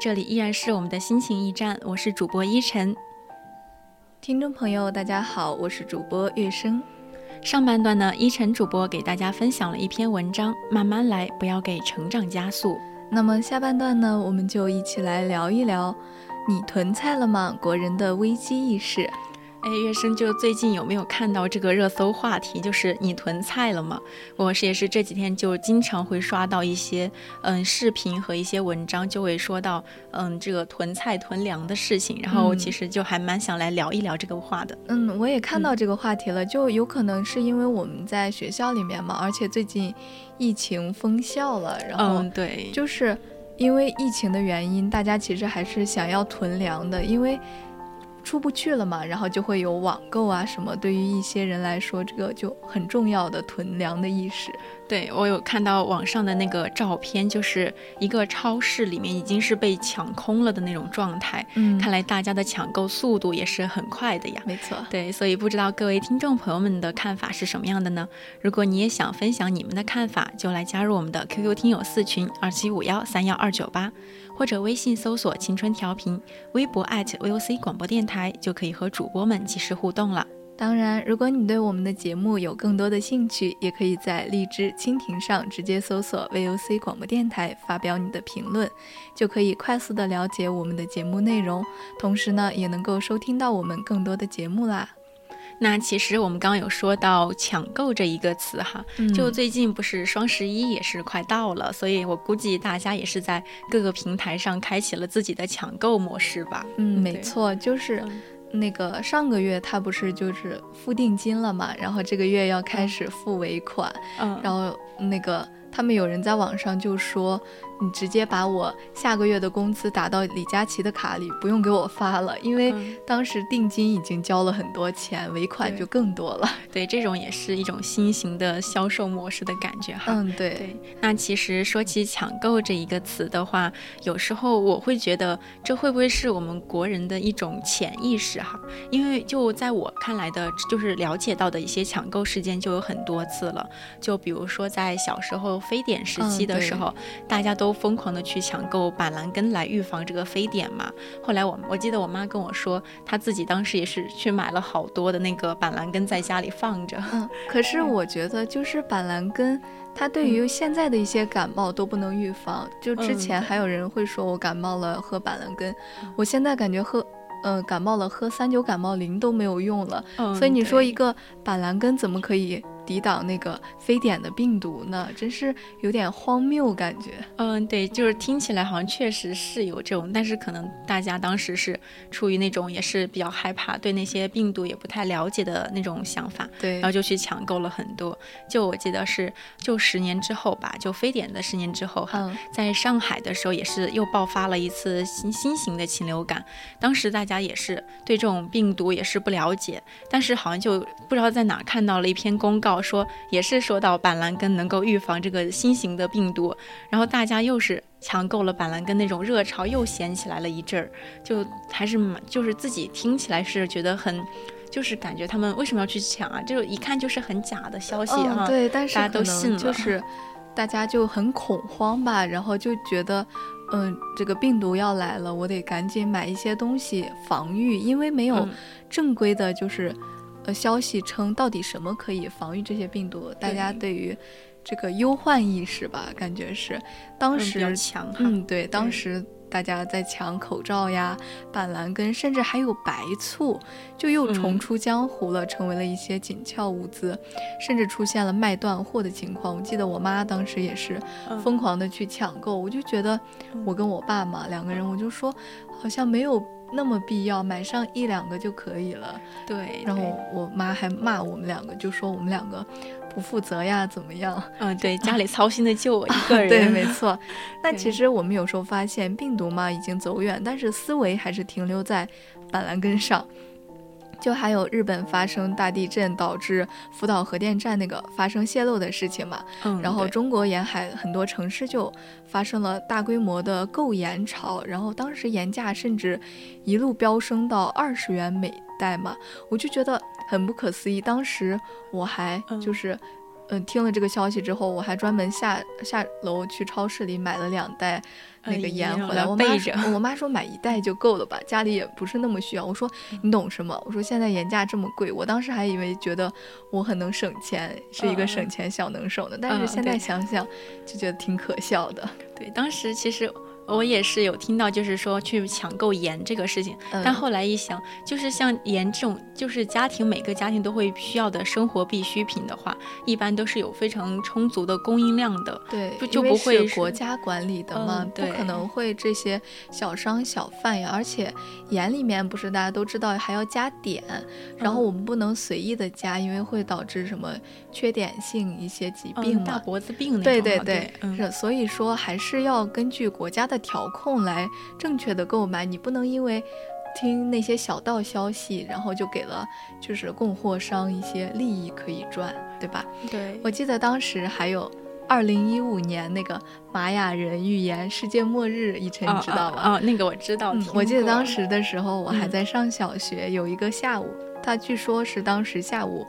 这里依然是我们的心情驿站，我是主播依晨。听众朋友，大家好，我是主播月生。上半段呢，依晨主播给大家分享了一篇文章，慢慢来，不要给成长加速。那么下半段呢，我们就一起来聊一聊，你囤菜了吗？国人的危机意识。哎，月生就最近有没有看到这个热搜话题？就是你囤菜了吗？我是也是这几天就经常会刷到一些嗯视频和一些文章，就会说到嗯这个囤菜囤粮的事情。然后其实就还蛮想来聊一聊这个话的。嗯，我也看到这个话题了，就有可能是因为我们在学校里面嘛，而且最近疫情封校了，然后对，就是因为疫情的原因，大家其实还是想要囤粮的，因为。出不去了嘛，然后就会有网购啊什么。对于一些人来说，这个就很重要的囤粮的意识。对我有看到网上的那个照片，就是一个超市里面已经是被抢空了的那种状态。嗯，看来大家的抢购速度也是很快的呀。没错，对，所以不知道各位听众朋友们的看法是什么样的呢？如果你也想分享你们的看法，就来加入我们的 QQ 听友四群二七五幺三幺二九八。或者微信搜索“青春调频”，微博 @VOC 广播电台，就可以和主播们及时互动了。当然，如果你对我们的节目有更多的兴趣，也可以在荔枝蜻蜓上直接搜索 “VOC 广播电台”，发表你的评论，就可以快速的了解我们的节目内容，同时呢，也能够收听到我们更多的节目啦。那其实我们刚刚有说到抢购这一个词哈，就最近不是双十一也是快到了，所以我估计大家也是在各个平台上开启了自己的抢购模式吧。嗯，没错，就是那个上个月他不是就是付定金了嘛，然后这个月要开始付尾款，嗯，然后那个他们有人在网上就说。你直接把我下个月的工资打到李佳琦的卡里，不用给我发了，因为当时定金已经交了很多钱，尾款就更多了。对，这种也是一种新型的销售模式的感觉哈。嗯，对。对，那其实说起抢购这一个词的话，有时候我会觉得这会不会是我们国人的一种潜意识哈？因为就在我看来的，就是了解到的一些抢购事件就有很多次了。就比如说在小时候非典时期的时候，大家都。都疯狂的去抢购板蓝根来预防这个非典嘛。后来我我记得我妈跟我说，她自己当时也是去买了好多的那个板蓝根在家里放着。嗯，可是我觉得就是板蓝根，它对于现在的一些感冒都不能预防。就之前还有人会说我感冒了喝板蓝根，我现在感觉喝。嗯，感冒了喝三九感冒灵都没有用了，所以你说一个板蓝根怎么可以抵挡那个非典的病毒呢？真是有点荒谬感觉。嗯，对，就是听起来好像确实是有这种，但是可能大家当时是出于那种也是比较害怕，对那些病毒也不太了解的那种想法，对，然后就去抢购了很多。就我记得是就十年之后吧，就非典的十年之后哈，在上海的时候也是又爆发了一次新新型的禽流感，当时大。家也是对这种病毒也是不了解，但是好像就不知道在哪看到了一篇公告，说也是说到板蓝根能够预防这个新型的病毒，然后大家又是抢购了板蓝根，那种热潮又掀起来了一阵儿，就还是就是自己听起来是觉得很，就是感觉他们为什么要去抢啊？就一看就是很假的消息啊，对，但是大家都信了，就是大家就很恐慌吧，然后就觉得。嗯，这个病毒要来了，我得赶紧买一些东西防御，因为没有正规的，就是呃消息称到底什么可以防御这些病毒，大家对于这个忧患意识吧，感觉是当时比较强，嗯，对，当时。大家在抢口罩呀、板蓝根，甚至还有白醋，就又重出江湖了，成为了一些紧俏物资，甚至出现了卖断货的情况。我记得我妈当时也是疯狂的去抢购，我就觉得我跟我爸嘛两个人，我就说好像没有那么必要，买上一两个就可以了。对，然后我妈还骂我们两个，就说我们两个。不负责呀，怎么样？嗯，对，家里 操心的就我一个人。对，没错。那其实我们有时候发现，病毒嘛已经走远，但是思维还是停留在板蓝根上。就还有日本发生大地震，导致福岛核电站那个发生泄漏的事情嘛。嗯。然后中国沿海很多城市就发生了大规模的购盐潮，然后当时盐价甚至一路飙升到二十元每袋嘛，我就觉得。很不可思议，当时我还就是，嗯，听了这个消息之后，我还专门下下楼去超市里买了两袋那个盐回来。我妈我妈说买一袋就够了吧，家里也不是那么需要。我说你懂什么？我说现在盐价这么贵，我当时还以为觉得我很能省钱，是一个省钱小能手呢。但是现在想想就觉得挺可笑的。对，当时其实。我也是有听到，就是说去抢购盐这个事情，但后来一想，就是像盐这种，就是家庭每个家庭都会需要的生活必需品的话，一般都是有非常充足的供应量的。对，就不会国家管理的嘛，不可能会这些小商小贩呀。而且盐里面不是大家都知道还要加碘，然后我们不能随意的加，因为会导致什么缺碘性一些疾病嘛，大脖子病那种。对对对，是，所以说还是要根据国家的。调控来正确的购买，你不能因为听那些小道消息，然后就给了就是供货商一些利益可以赚，对吧？对，我记得当时还有二零一五年那个玛雅人预言世界末日，一晨你知道吗？啊，那个我知道。我记得当时的时候，我还在上小学，有一个下午，他据说是当时下午。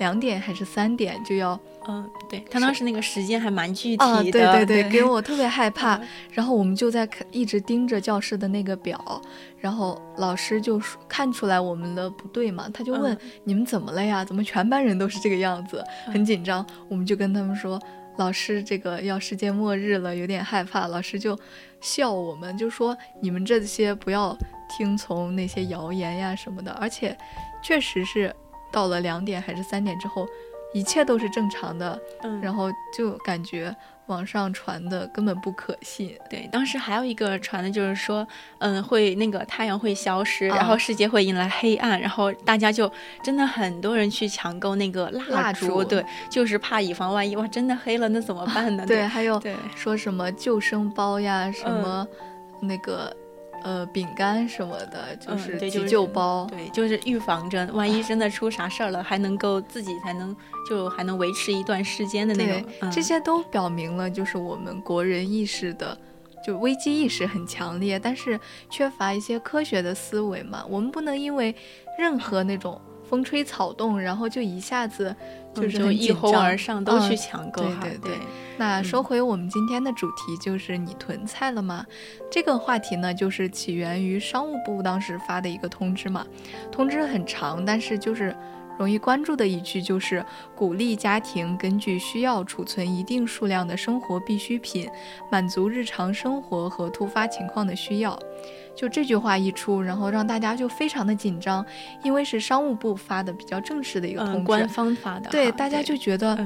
两点还是三点就要？嗯，对他当时那个时间还蛮具体的。啊，对对对，给我特别害怕。然后我们就在看，一直盯着教室的那个表。然后老师就看出来我们的不对嘛，他就问你们怎么了呀？怎么全班人都是这个样子，很紧张？我们就跟他们说，老师这个要世界末日了，有点害怕。老师就笑我们，就说你们这些不要听从那些谣言呀什么的。而且，确实是。到了两点还是三点之后，一切都是正常的，嗯，然后就感觉网上传的根本不可信。对，当时还有一个传的就是说，嗯，会那个太阳会消失，然后世界会迎来黑暗，然后大家就真的很多人去抢购那个蜡烛，对，就是怕以防万一，哇，真的黑了那怎么办呢？对，还有说什么救生包呀，什么那个。呃，饼干什么的，就是急救包，对，就是预防针万一真的出啥事儿了，还能够自己才能就还能维持一段时间的那种。这些都表明了，就是我们国人意识的，就危机意识很强烈，但是缺乏一些科学的思维嘛。我们不能因为任何那种。风吹草动，然后就一下子就是一哄而上，都去抢购。对对对。那说回我们今天的主题，就是你囤菜了吗？这个话题呢，就是起源于商务部当时发的一个通知嘛。通知很长，但是就是容易关注的一句就是鼓励家庭根据需要储存一定数量的生活必需品，满足日常生活和突发情况的需要。就这句话一出，然后让大家就非常的紧张，因为是商务部发的比较正式的一个通知，官方发的，对，大家就觉得。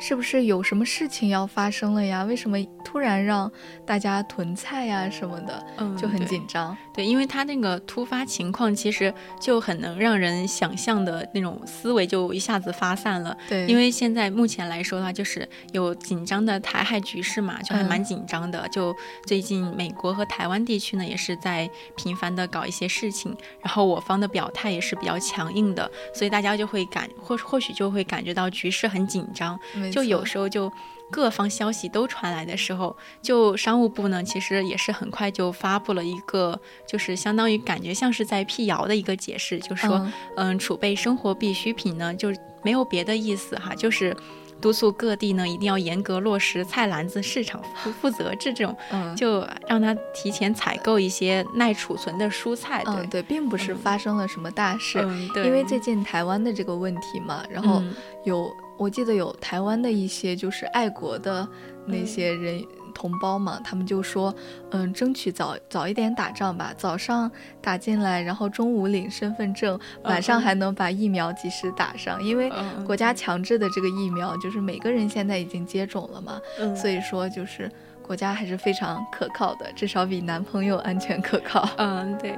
是不是有什么事情要发生了呀？为什么突然让大家囤菜呀什么的，就很紧张。对，因为他那个突发情况，其实就很能让人想象的那种思维就一下子发散了。对，因为现在目前来说的话，就是有紧张的台海局势嘛，就还蛮紧张的。就最近美国和台湾地区呢，也是在频繁的搞一些事情，然后我方的表态也是比较强硬的，所以大家就会感或或许就会感觉到局势很紧张。就有时候就各方消息都传来的时候，就商务部呢，其实也是很快就发布了一个，就是相当于感觉像是在辟谣的一个解释，就说，嗯，储备生活必需品呢，就没有别的意思哈，就是督促各地呢一定要严格落实菜篮子市场负负责制这种，嗯，就让他提前采购一些耐储存的蔬菜。嗯，对，并不是发生了什么大事，对，因为最近台湾的这个问题嘛，然后。有我记得有台湾的一些就是爱国的那些人。同胞嘛，他们就说，嗯，争取早早一点打仗吧，早上打进来，然后中午领身份证，晚上还能把疫苗及时打上，因为国家强制的这个疫苗就是每个人现在已经接种了嘛，所以说就是国家还是非常可靠的，至少比男朋友安全可靠。嗯，对。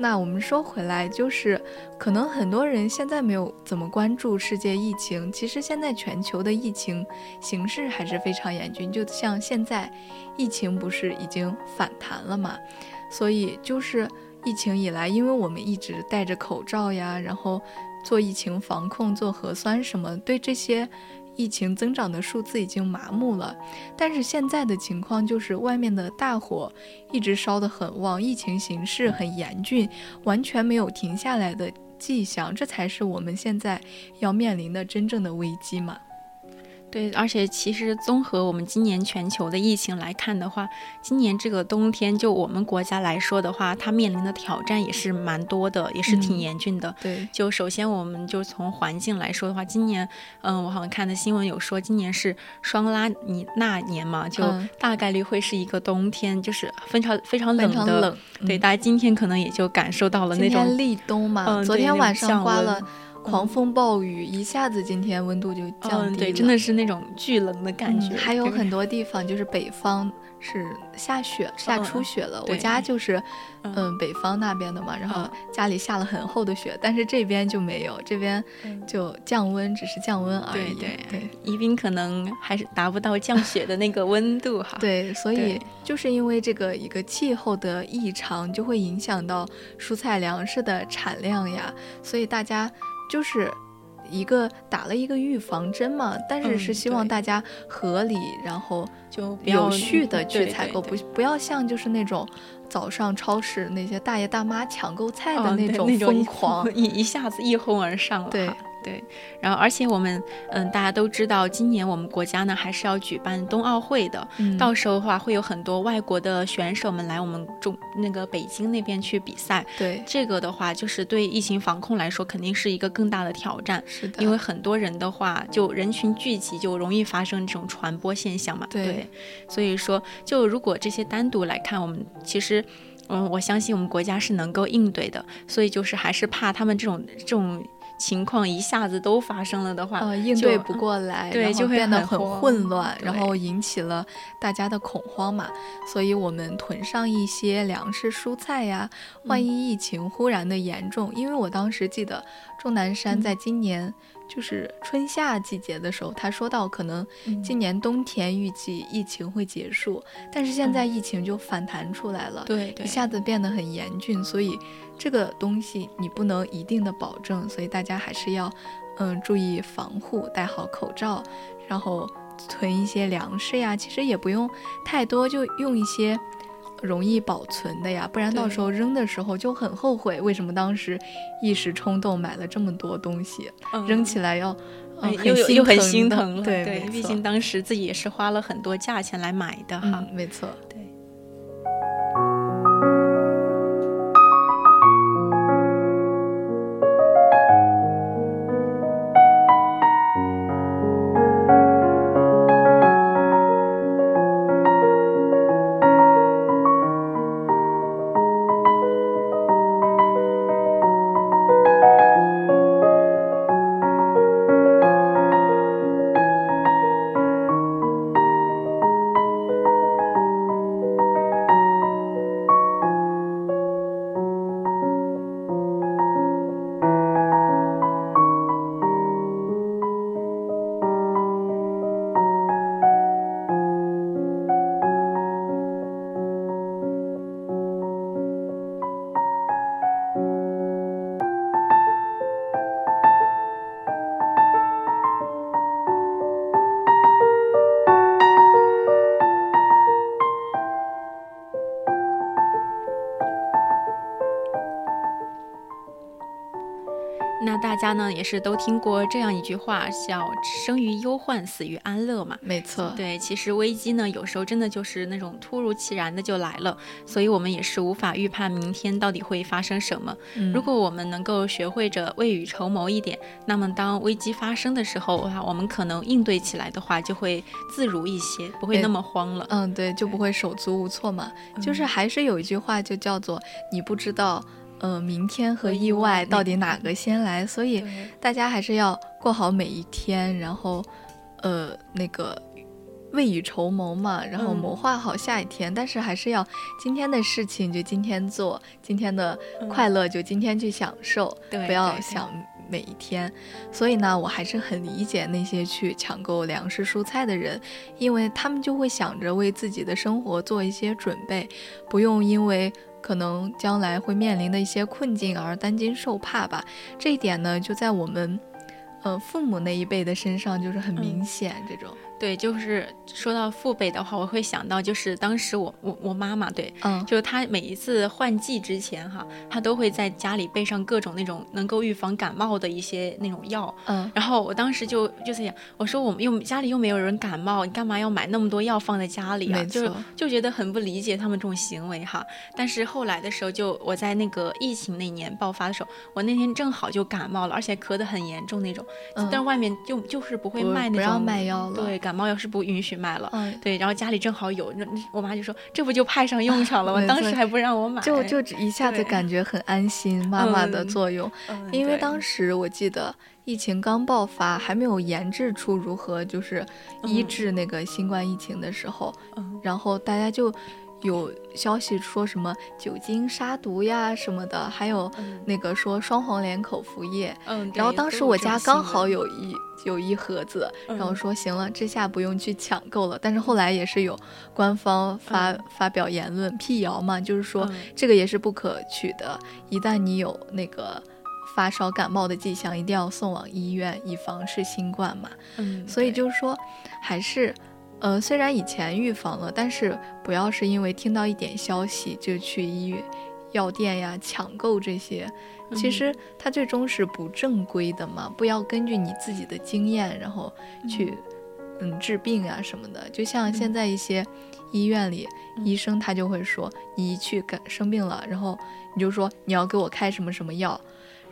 那我们说回来，就是可能很多人现在没有怎么关注世界疫情，其实现在全球的疫情形势还是非常严峻。就像现在，疫情不是已经反弹了嘛？所以就是疫情以来，因为我们一直戴着口罩呀，然后做疫情防控、做核酸什么，对这些。疫情增长的数字已经麻木了，但是现在的情况就是外面的大火一直烧得很旺，疫情形势很严峻，完全没有停下来的迹象，这才是我们现在要面临的真正的危机嘛。对，而且其实综合我们今年全球的疫情来看的话，今年这个冬天就我们国家来说的话，它面临的挑战也是蛮多的，也是挺严峻的。对，就首先我们就从环境来说的话，今年，嗯，我好像看的新闻有说，今年是双拉尼那年嘛，就大概率会是一个冬天，就是非常非常冷的。对，大家今天可能也就感受到了那种立冬嘛，昨天晚上刮了。狂风暴雨一下子，今天温度就降低了。对，真的是那种巨冷的感觉。还有很多地方就是北方是下雪，下初雪了。我家就是，嗯，北方那边的嘛，然后家里下了很厚的雪，但是这边就没有，这边就降温，只是降温而已。对对，宜宾可能还是达不到降雪的那个温度哈。对，所以就是因为这个一个气候的异常，就会影响到蔬菜粮食的产量呀，所以大家。就是一个打了一个预防针嘛，但是是希望大家合理，然后就有序的去采购，不不要像就是那种早上超市那些大爷大妈抢购菜的那种疯狂，一一下子一哄而上了。对。对，然后而且我们，嗯，大家都知道，今年我们国家呢还是要举办冬奥会的，到时候的话会有很多外国的选手们来我们中那个北京那边去比赛。对，这个的话就是对疫情防控来说肯定是一个更大的挑战。是的，因为很多人的话，就人群聚集就容易发生这种传播现象嘛。对，所以说，就如果这些单独来看，我们其实，嗯，我相信我们国家是能够应对的。所以就是还是怕他们这种这种。情况一下子都发生了的话，呃，应对不过来，对，就会变得很混乱，然后引起了大家的恐慌嘛。所以，我们囤上一些粮食、蔬菜呀，万一疫情忽然的严重，因为我当时记得钟南山在今年。就是春夏季节的时候，他说到可能今年冬天预计疫情会结束，但是现在疫情就反弹出来了，对，一下子变得很严峻，所以这个东西你不能一定的保证，所以大家还是要嗯注意防护，戴好口罩，然后囤一些粮食呀，其实也不用太多，就用一些。容易保存的呀，不然到时候扔的时候就很后悔。为什么当时一时冲动买了这么多东西，扔起来要又又很心疼了？对，毕竟当时自己也是花了很多价钱来买的哈。没错。那家呢也是都听过这样一句话，叫“生于忧患，死于安乐”嘛。没错，对，其实危机呢有时候真的就是那种突如其来的就来了，所以我们也是无法预判明天到底会发生什么。嗯、如果我们能够学会着未雨绸缪一点，那么当危机发生的时候啊，我们可能应对起来的话就会自如一些，不会那么慌了。嗯，对，就不会手足无措嘛。就是还是有一句话就叫做“你不知道”。呃，明天和意外到底哪个先来？所以大家还是要过好每一天，然后，呃，那个未雨绸缪嘛，然后谋划好下一天。但是还是要今天的事情就今天做，今天的快乐就今天去享受，不要想每一天。所以呢，我还是很理解那些去抢购粮食蔬菜的人，因为他们就会想着为自己的生活做一些准备，不用因为。可能将来会面临的一些困境而担惊受怕吧，这一点呢，就在我们，呃，父母那一辈的身上就是很明显这种。对，就是说到父辈的话，我会想到就是当时我我我妈妈对，嗯，就是她每一次换季之前哈，她都会在家里备上各种那种能够预防感冒的一些那种药，嗯，然后我当时就就在想，我说我们又家里又没有人感冒，你干嘛要买那么多药放在家里啊？就就觉得很不理解他们这种行为哈。但是后来的时候，就我在那个疫情那年爆发的时候，我那天正好就感冒了，而且咳得很严重那种，但外面就就是不会卖那种，不让卖药了，对。感冒药是不允许卖了，嗯，对，然后家里正好有，那我妈就说这不就派上用场了吗？当时还不让我买，就就一下子感觉很安心，妈妈的作用。因为当时我记得疫情刚爆发，还没有研制出如何就是医治那个新冠疫情的时候，然后大家就。有消息说什么酒精杀毒呀什么的，还有那个说双黄连口服液。嗯，然后当时我家刚好有一有一盒子，然后说行了，这下不用去抢购了。但是后来也是有官方发发表言论辟谣嘛，就是说这个也是不可取的。一旦你有那个发烧感冒的迹象，一定要送往医院，以防是新冠嘛。嗯，所以就是说还是。呃，虽然以前预防了，但是不要是因为听到一点消息就去医院、药店呀抢购这些，其实它最终是不正规的嘛。不要根据你自己的经验，然后去嗯治病啊什么的。就像现在一些医院里，医生他就会说，你一去感生病了，然后你就说你要给我开什么什么药。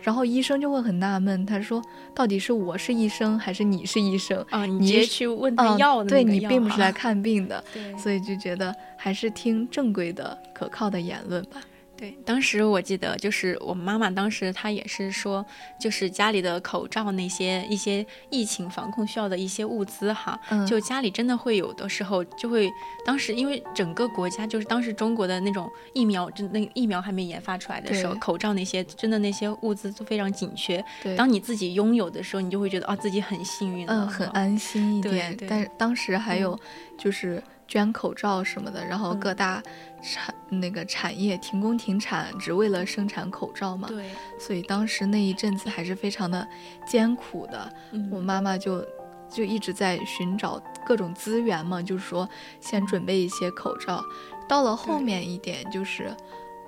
然后医生就会很纳闷，他说：“到底是我是医生还是你是医生？啊，你直接去问他要的对你并不是来看病的，所以就觉得还是听正规的、可靠的言论吧。”对，当时我记得就是我妈妈，当时她也是说，就是家里的口罩那些一些疫情防控需要的一些物资哈，就家里真的会有的时候就会，当时因为整个国家就是当时中国的那种疫苗，就那疫苗还没研发出来的时候，口罩那些真的那些物资都非常紧缺。对，当你自己拥有的时候，你就会觉得啊自己很幸运，嗯，很安心一点。对，但是当时还有就是捐口罩什么的，然后各大。产那个产业停工停产，只为了生产口罩嘛。对，所以当时那一阵子还是非常的艰苦的。我妈妈就就一直在寻找各种资源嘛，就是说先准备一些口罩。到了后面一点，就是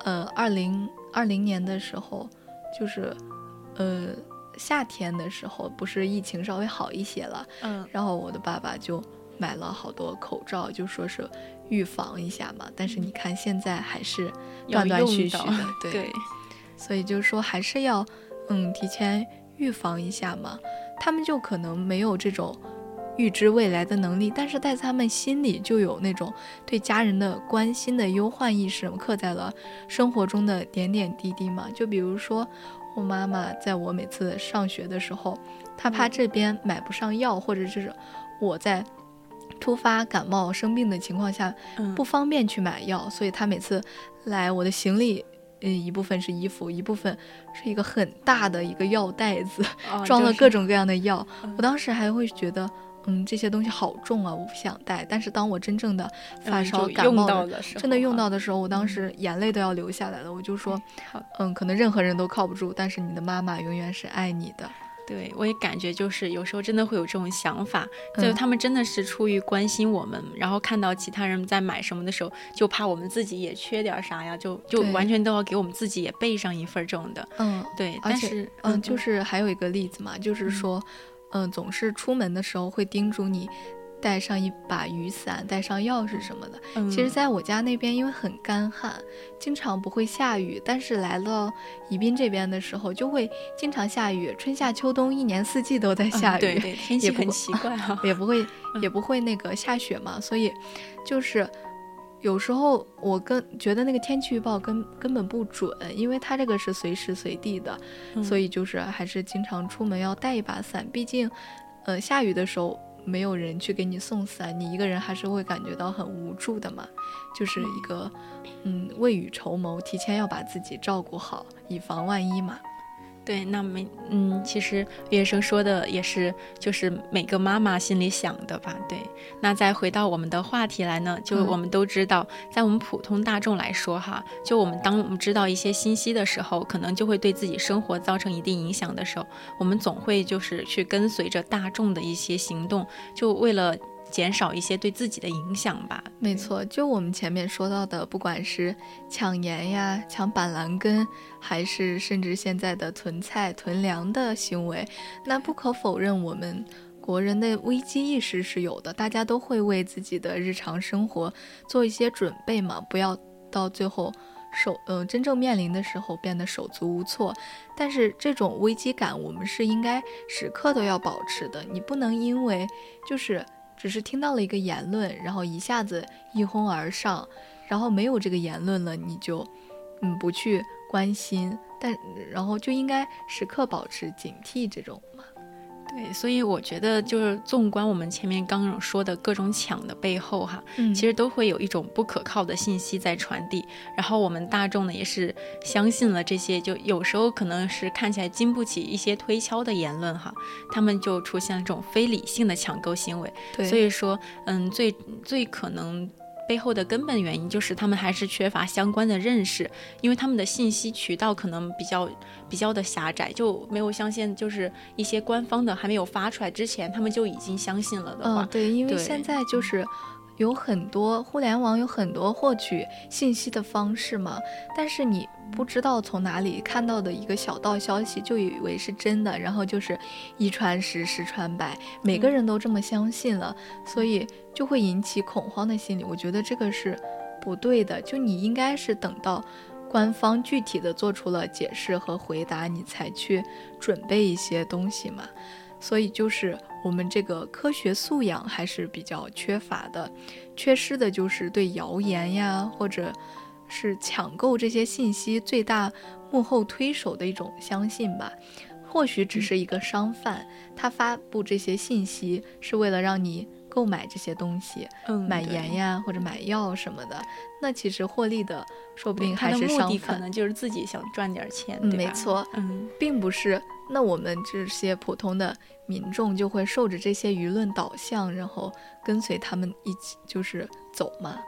呃，二零二零年的时候，就是呃夏天的时候，不是疫情稍微好一些了。嗯，然后我的爸爸就买了好多口罩，就说是。预防一下嘛，但是你看现在还是断断续续的，对，所以就是说还是要嗯提前预防一下嘛。他们就可能没有这种预知未来的能力，但是在他们心里就有那种对家人的关心的忧患意识刻在了生活中的点点滴滴嘛。就比如说我妈妈在我每次上学的时候，她怕这边买不上药，或者是我在。突发感冒生病的情况下，不方便去买药，所以他每次来我的行李，嗯，一部分是衣服，一部分是一个很大的一个药袋子，装了各种各样的药。我当时还会觉得，嗯，这些东西好重啊，我不想带。但是当我真正的发烧感冒的时候，真的用到的时候，我当时眼泪都要流下来了。我就说，嗯，可能任何人都靠不住，但是你的妈妈永远是爱你的。对，我也感觉就是有时候真的会有这种想法，就他们真的是出于关心我们，然后看到其他人在买什么的时候，就怕我们自己也缺点啥呀，就就完全都要给我们自己也备上一份这种的。嗯，对，但是嗯，就是还有一个例子嘛，就是说，嗯，总是出门的时候会叮嘱你。带上一把雨伞，带上钥匙什么的。其实，在我家那边，因为很干旱，经常不会下雨。但是来了宜宾这边的时候，就会经常下雨，春夏秋冬一年四季都在下雨。对对，天气很奇怪哈，也不会也不会那个下雪嘛。所以，就是有时候我跟觉得那个天气预报根根本不准，因为它这个是随时随地的，所以就是还是经常出门要带一把伞。毕竟，呃，下雨的时候。没有人去给你送伞，你一个人还是会感觉到很无助的嘛，就是一个，嗯，未雨绸缪，提前要把自己照顾好，以防万一嘛。对，那每，嗯，其实毕业生说的也是，就是每个妈妈心里想的吧。对，那再回到我们的话题来呢，就我们都知道，在我们普通大众来说，哈，就我们当我们知道一些信息的时候，可能就会对自己生活造成一定影响的时候，我们总会就是去跟随着大众的一些行动，就为了。减少一些对自己的影响吧。没错，就我们前面说到的，不管是抢盐呀、抢板蓝根，还是甚至现在的囤菜囤粮的行为，那不可否认，我们国人的危机意识是有的，大家都会为自己的日常生活做一些准备嘛，不要到最后手呃真正面临的时候变得手足无措。但是这种危机感，我们是应该时刻都要保持的，你不能因为就是。只是听到了一个言论，然后一下子一哄而上，然后没有这个言论了，你就，嗯，不去关心，但然后就应该时刻保持警惕这种嘛。对，所以我觉得就是纵观我们前面刚刚说的各种抢的背后，哈，其实都会有一种不可靠的信息在传递。然后我们大众呢，也是相信了这些，就有时候可能是看起来经不起一些推敲的言论，哈，他们就出现了这种非理性的抢购行为。对，所以说，嗯，最最可能。背后的根本原因就是他们还是缺乏相关的认识，因为他们的信息渠道可能比较比较的狭窄，就没有相信就是一些官方的还没有发出来之前，他们就已经相信了的话。嗯，对，因为现在就是。有很多互联网有很多获取信息的方式嘛，但是你不知道从哪里看到的一个小道消息就以为是真的，然后就是一传十，十传百，每个人都这么相信了，所以就会引起恐慌的心理。我觉得这个是不对的，就你应该是等到官方具体的做出了解释和回答，你才去准备一些东西嘛。所以就是我们这个科学素养还是比较缺乏的，缺失的就是对谣言呀，或者是抢购这些信息最大幕后推手的一种相信吧。或许只是一个商贩，他发布这些信息是为了让你。购买这些东西，嗯，买盐呀或者买药什么的，那其实获利的说不定还是商贩，可能就是自己想赚点钱，对没错，嗯，并不是。那我们这些普通的民众就会受着这些舆论导向，然后跟随他们一起就是走嘛。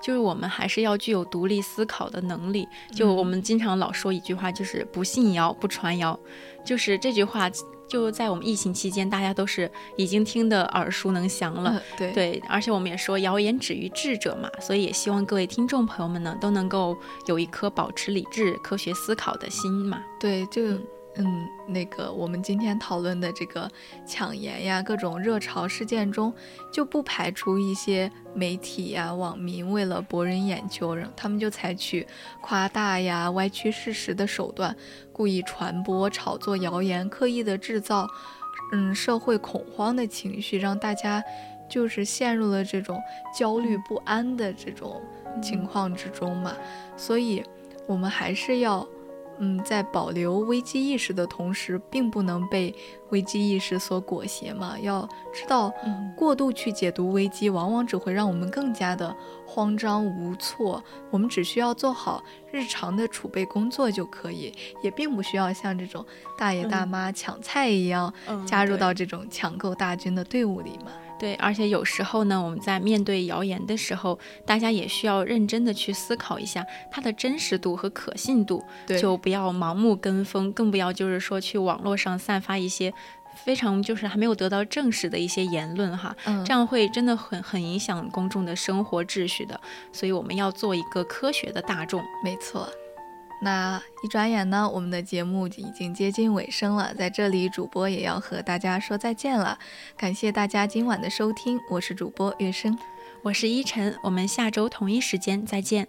就是我们还是要具有独立思考的能力。就我们经常老说一句话，就是不信谣不传谣，就是这句话。就在我们疫情期间，大家都是已经听得耳熟能详了。对对，而且我们也说谣言止于智者嘛，所以也希望各位听众朋友们呢都能够有一颗保持理智、科学思考的心嘛。对，就。嗯，那个我们今天讨论的这个抢盐呀，各种热潮事件中，就不排除一些媒体呀、网民为了博人眼球，他们就采取夸大呀、歪曲事实的手段，故意传播、炒作谣言，刻意的制造嗯社会恐慌的情绪，让大家就是陷入了这种焦虑不安的这种情况之中嘛。所以，我们还是要。嗯，在保留危机意识的同时，并不能被危机意识所裹挟嘛。要知道，过度去解读危机，往往只会让我们更加的慌张无措。我们只需要做好日常的储备工作就可以，也并不需要像这种大爷大妈抢菜一样，加入到这种抢购大军的队伍里嘛。对，而且有时候呢，我们在面对谣言的时候，大家也需要认真的去思考一下它的真实度和可信度，就不要盲目跟风，更不要就是说去网络上散发一些非常就是还没有得到证实的一些言论哈，嗯，这样会真的很很影响公众的生活秩序的。所以我们要做一个科学的大众，没错。那一转眼呢，我们的节目已经接近尾声了，在这里主播也要和大家说再见了。感谢大家今晚的收听，我是主播月生，我是依晨，我们下周同一时间再见。